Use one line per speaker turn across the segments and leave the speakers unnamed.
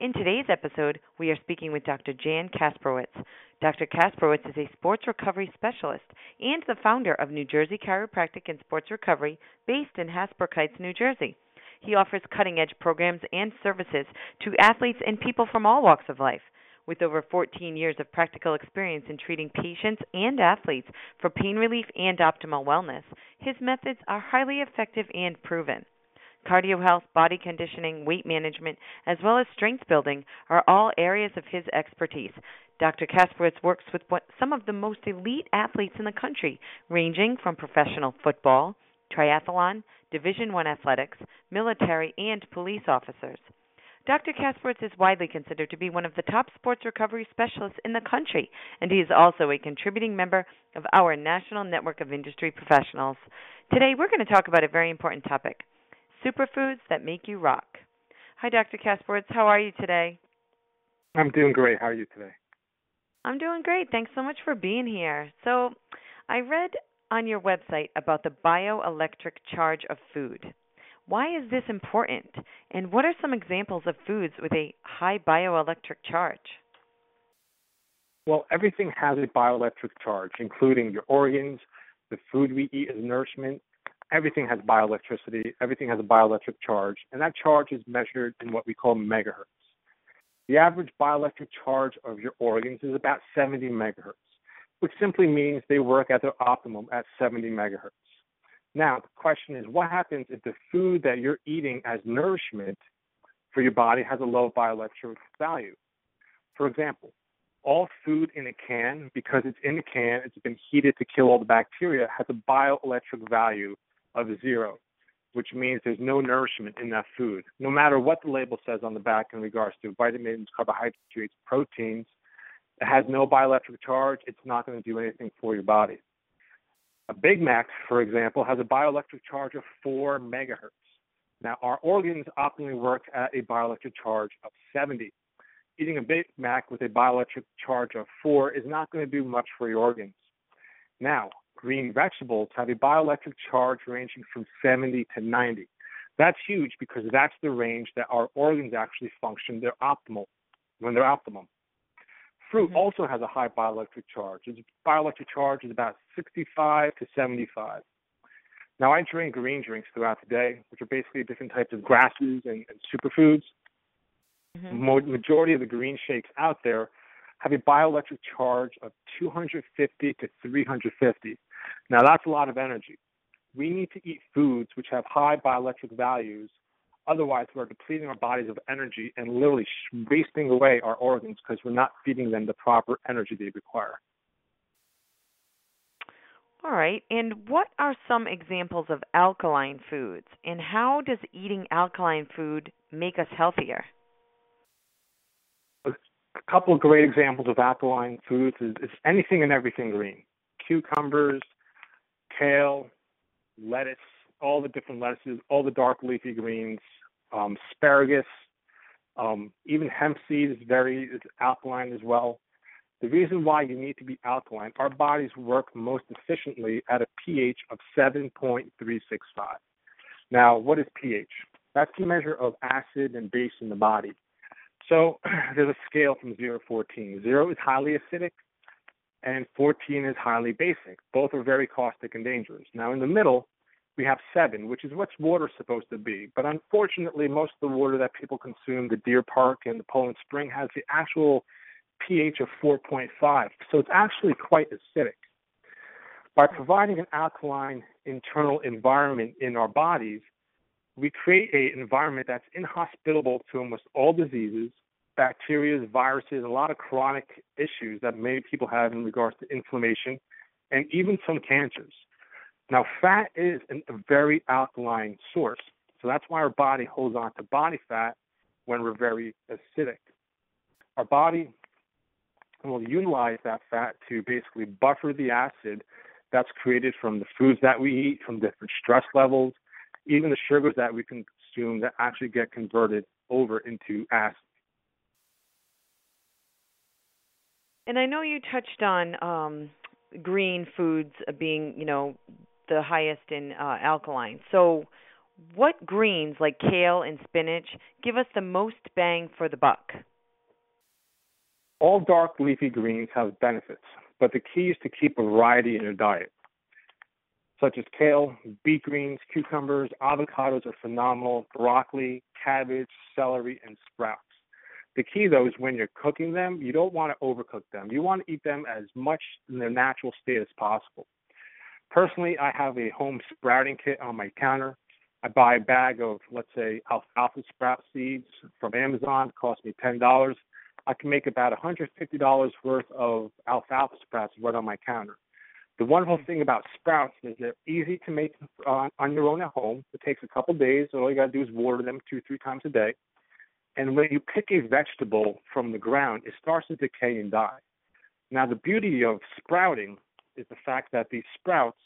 In today's episode, we are speaking with Dr. Jan Kasprowicz. Dr. Kasprowicz is a sports recovery specialist and the founder of New Jersey Chiropractic and Sports Recovery based in Hasbrouck Heights, New Jersey. He offers cutting edge programs and services to athletes and people from all walks of life. With over 14 years of practical experience in treating patients and athletes for pain relief and optimal wellness, his methods are highly effective and proven. Cardio health, body conditioning, weight management, as well as strength building are all areas of his expertise. Dr. Kasprowicz works with some of the most elite athletes in the country, ranging from professional football, triathlon, Division One athletics, military, and police officers. Dr. Kasprowicz is widely considered to be one of the top sports recovery specialists in the country, and he is also a contributing member of our national network of industry professionals. Today, we're going to talk about a very important topic superfoods that make you rock. Hi, Dr. Kasprowicz. How are you today?
I'm doing great. How are you today?
I'm doing great. Thanks so much for being here. So, I read on your website about the bioelectric charge of food. Why is this important? And what are some examples of foods with a high bioelectric charge?
Well, everything has a bioelectric charge, including your organs, the food we eat as nourishment. Everything has bioelectricity, everything has a bioelectric charge, and that charge is measured in what we call megahertz. The average bioelectric charge of your organs is about 70 megahertz, which simply means they work at their optimum at 70 megahertz. Now, the question is what happens if the food that you're eating as nourishment for your body has a low bioelectric value? For example, all food in a can, because it's in a can, it's been heated to kill all the bacteria, has a bioelectric value of zero which means there's no nourishment in that food. No matter what the label says on the back in regards to vitamins, carbohydrates, proteins, it has no bioelectric charge. It's not going to do anything for your body. A Big Mac, for example, has a bioelectric charge of 4 megahertz. Now, our organs optimally work at a bioelectric charge of 70. Eating a Big Mac with a bioelectric charge of 4 is not going to do much for your organs. Now, green vegetables have a bioelectric charge ranging from 70 to 90. That's huge because that's the range that our organs actually function. They're optimal when they're optimum. Fruit mm-hmm. also has a high bioelectric charge. Its bioelectric charge is about 65 to 75. Now, I drink green drinks throughout the day, which are basically different types of grasses and, and superfoods. Mm-hmm. Majority of the green shakes out there have a bioelectric charge of 250 to 350. Now, that's a lot of energy. We need to eat foods which have high bioelectric values. Otherwise, we're depleting our bodies of energy and literally wasting away our organs because we're not feeding them the proper energy they require.
All right. And what are some examples of alkaline foods? And how does eating alkaline food make us healthier?
A couple of great examples of alkaline foods is, is anything and everything green cucumbers, kale, lettuce, all the different lettuces, all the dark leafy greens, um, asparagus, um, even hemp seed is very is alkaline as well. The reason why you need to be alkaline, our bodies work most efficiently at a pH of 7.365. Now, what is pH? That's the measure of acid and base in the body. So there's a scale from 0 to 14. 0 is highly acidic, and 14 is highly basic. Both are very caustic and dangerous. Now, in the middle, we have seven, which is what's water supposed to be. But unfortunately, most of the water that people consume, the Deer Park and the Poland Spring, has the actual pH of 4.5. So it's actually quite acidic. By providing an alkaline internal environment in our bodies, we create an environment that's inhospitable to almost all diseases, bacteria, viruses, a lot of chronic issues that many people have in regards to inflammation and even some cancers. Now, fat is a very alkaline source. So that's why our body holds on to body fat when we're very acidic. Our body will utilize that fat to basically buffer the acid That's created from the foods that we eat, from different stress levels, even the sugars that we consume that actually get converted over into acid.
And I know you touched on um, green foods being, you know, the highest in uh, alkaline. So, what greens like kale and spinach give us the most bang for the buck?
All dark leafy greens have benefits, but the key is to keep a variety in your diet, such as kale, beet greens, cucumbers, avocados are phenomenal, broccoli, cabbage, celery, and sprouts. The key though is when you're cooking them, you don't want to overcook them. You want to eat them as much in their natural state as possible. Personally, I have a home sprouting kit on my counter. I buy a bag of, let's say, alfalfa sprout seeds from Amazon. It costs me ten dollars. I can make about $150 worth of alfalfa sprouts right on my counter. The wonderful mm-hmm. thing about sprouts is they're easy to make on, on your own at home. It takes a couple days. All you got to do is water them two, three times a day. And when you pick a vegetable from the ground, it starts to decay and die. Now, the beauty of sprouting is the fact that these sprouts,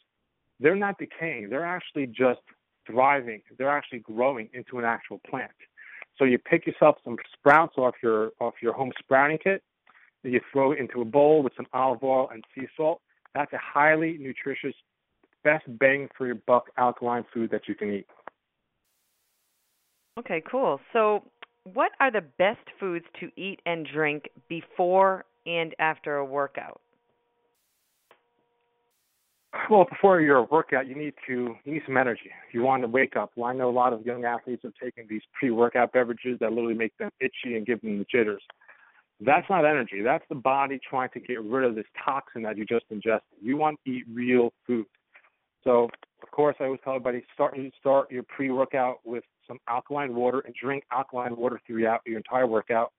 they're not decaying. They're actually just thriving. They're actually growing into an actual plant. So you pick yourself some sprouts off your off your home sprouting kit, and you throw it into a bowl with some olive oil and sea salt. That's a highly nutritious, best bang for your buck alkaline food that you can eat.
Okay, cool. So what are the best foods to eat and drink before and after a workout?
Well, before your workout, you need to you need some energy. You want to wake up. Well, I know a lot of young athletes are taking these pre-workout beverages that literally make them itchy and give them the jitters. That's not energy. That's the body trying to get rid of this toxin that you just ingested. You want to eat real food. So, of course, I always tell everybody start start your pre-workout with some alkaline water and drink alkaline water throughout your entire workout.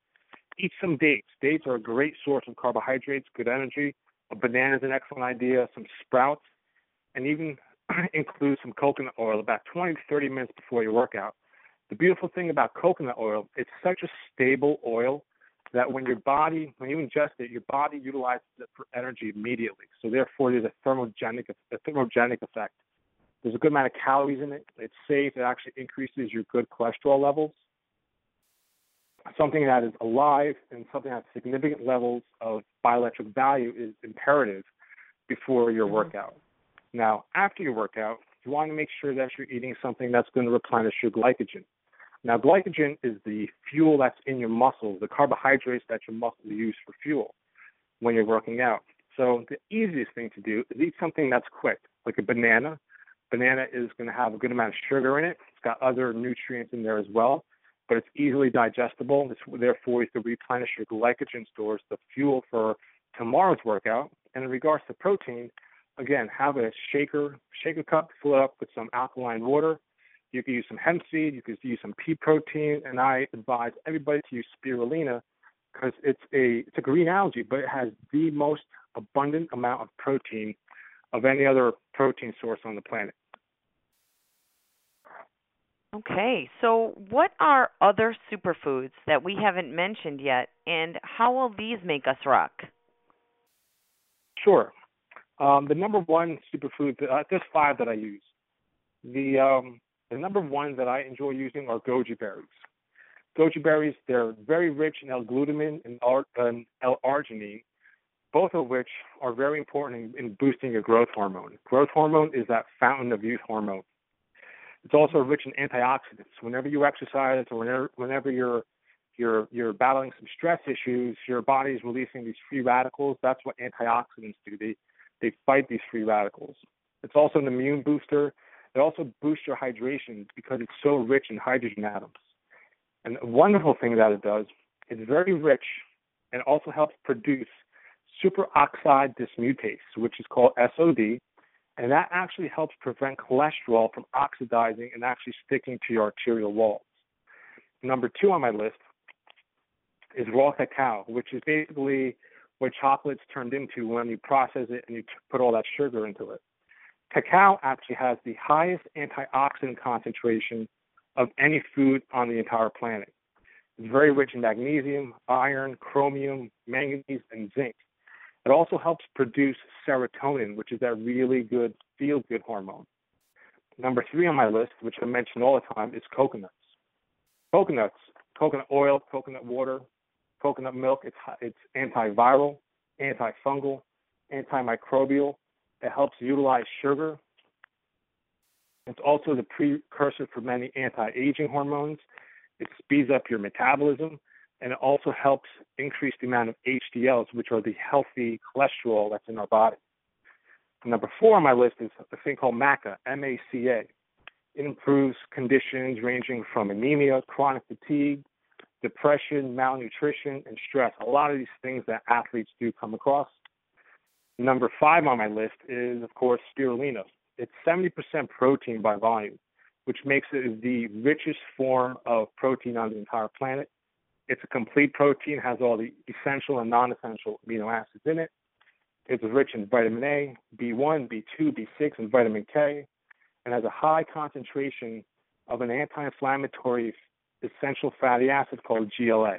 Eat some dates. Dates are a great source of carbohydrates, good energy. A banana is an excellent idea. Some sprouts, and even include some coconut oil about 20 to 30 minutes before your workout. The beautiful thing about coconut oil, it's such a stable oil that when your body, when you ingest it, your body utilizes it for energy immediately. So therefore, there's a thermogenic, a thermogenic effect. There's a good amount of calories in it. It's safe. It actually increases your good cholesterol levels. Something that is alive and something that has significant levels of bioelectric value is imperative before your mm-hmm. workout. Now, after your workout, you want to make sure that you're eating something that's going to replenish your glycogen. Now, glycogen is the fuel that's in your muscles, the carbohydrates that your muscles use for fuel when you're working out. So, the easiest thing to do is eat something that's quick, like a banana. Banana is going to have a good amount of sugar in it. It's got other nutrients in there as well, but it's easily digestible. It's, therefore, you can replenish your glycogen stores, the fuel for tomorrow's workout. And in regards to protein, again, have a shaker, shaker cup, fill it up with some alkaline water you can use some hemp seed, you can use some pea protein, and I advise everybody to use spirulina because it's a it's a green algae, but it has the most abundant amount of protein of any other protein source on the planet.
Okay, so what are other superfoods that we haven't mentioned yet, and how will these make us rock?
Sure. Um, the number one superfood, uh, there's five that I use. The um, the number one that I enjoy using are goji berries. Goji berries, they're very rich in L-glutamine and L-arginine, both of which are very important in, in boosting your growth hormone. Growth hormone is that fountain of youth hormone. It's also rich in antioxidants. Whenever you exercise or whenever, whenever you're you're you're battling some stress issues, your body is releasing these free radicals. That's what antioxidants do. They they fight these free radicals. It's also an immune booster. It also boosts your hydration because it's so rich in hydrogen atoms. And a wonderful thing that it does, it's very rich and also helps produce superoxide dismutase, which is called SOD, and that actually helps prevent cholesterol from oxidizing and actually sticking to your arterial walls. Number two on my list is raw cacao, which is basically what chocolate's turned into when you process it and you put all that sugar into it. Cacao actually has the highest antioxidant concentration of any food on the entire planet. It's very rich in magnesium, iron, chromium, manganese, and zinc. It also helps produce serotonin, which is that really good feel good hormone. Number three on my list, which I mention all the time, is coconuts. Coconuts, coconut oil, coconut water, coconut milk. It's it's antiviral, antifungal, antimicrobial. It helps utilize sugar. It's also the precursor for many anti-aging hormones. It speeds up your metabolism, and it also helps increase the amount of HDLs, which are the healthy cholesterol that's in our body. Number four on my list is a thing called MACA, M-A-C-A. It improves conditions ranging from anemia, chronic fatigue, depression, malnutrition, and stress. A lot of these things that athletes do come across. Number five on my list is, of course, spirulina. It's 70% protein by volume, which makes it the richest form of protein on the entire planet. It's a complete protein, has all the essential and non essential amino acids in it. It's rich in vitamin A, B1, B2, B6, and vitamin K, and has a high concentration of an anti inflammatory essential fatty acid called GLA.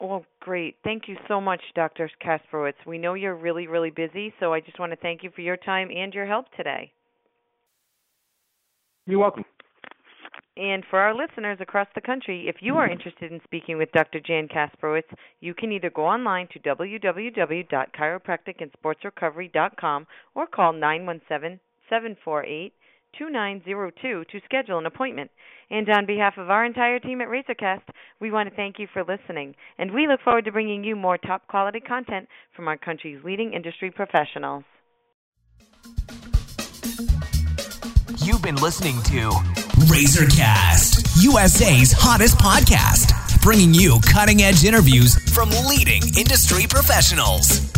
Well, great. Thank you so much, Dr. Kasprowicz. We know you're really, really busy, so I just want to thank you for your time and your help today.
You're welcome.
And for our listeners across the country, if you are interested in speaking with Dr. Jan Kasprowicz, you can either go online to www.chiropracticandsportsrecovery.com or call 917 748 2902 to schedule an appointment. And on behalf of our entire team at Razorcast, we want to thank you for listening. And we look forward to bringing you more top quality content from our country's leading industry professionals.
You've been listening to Razorcast, USA's hottest podcast, bringing you cutting edge interviews from leading industry professionals.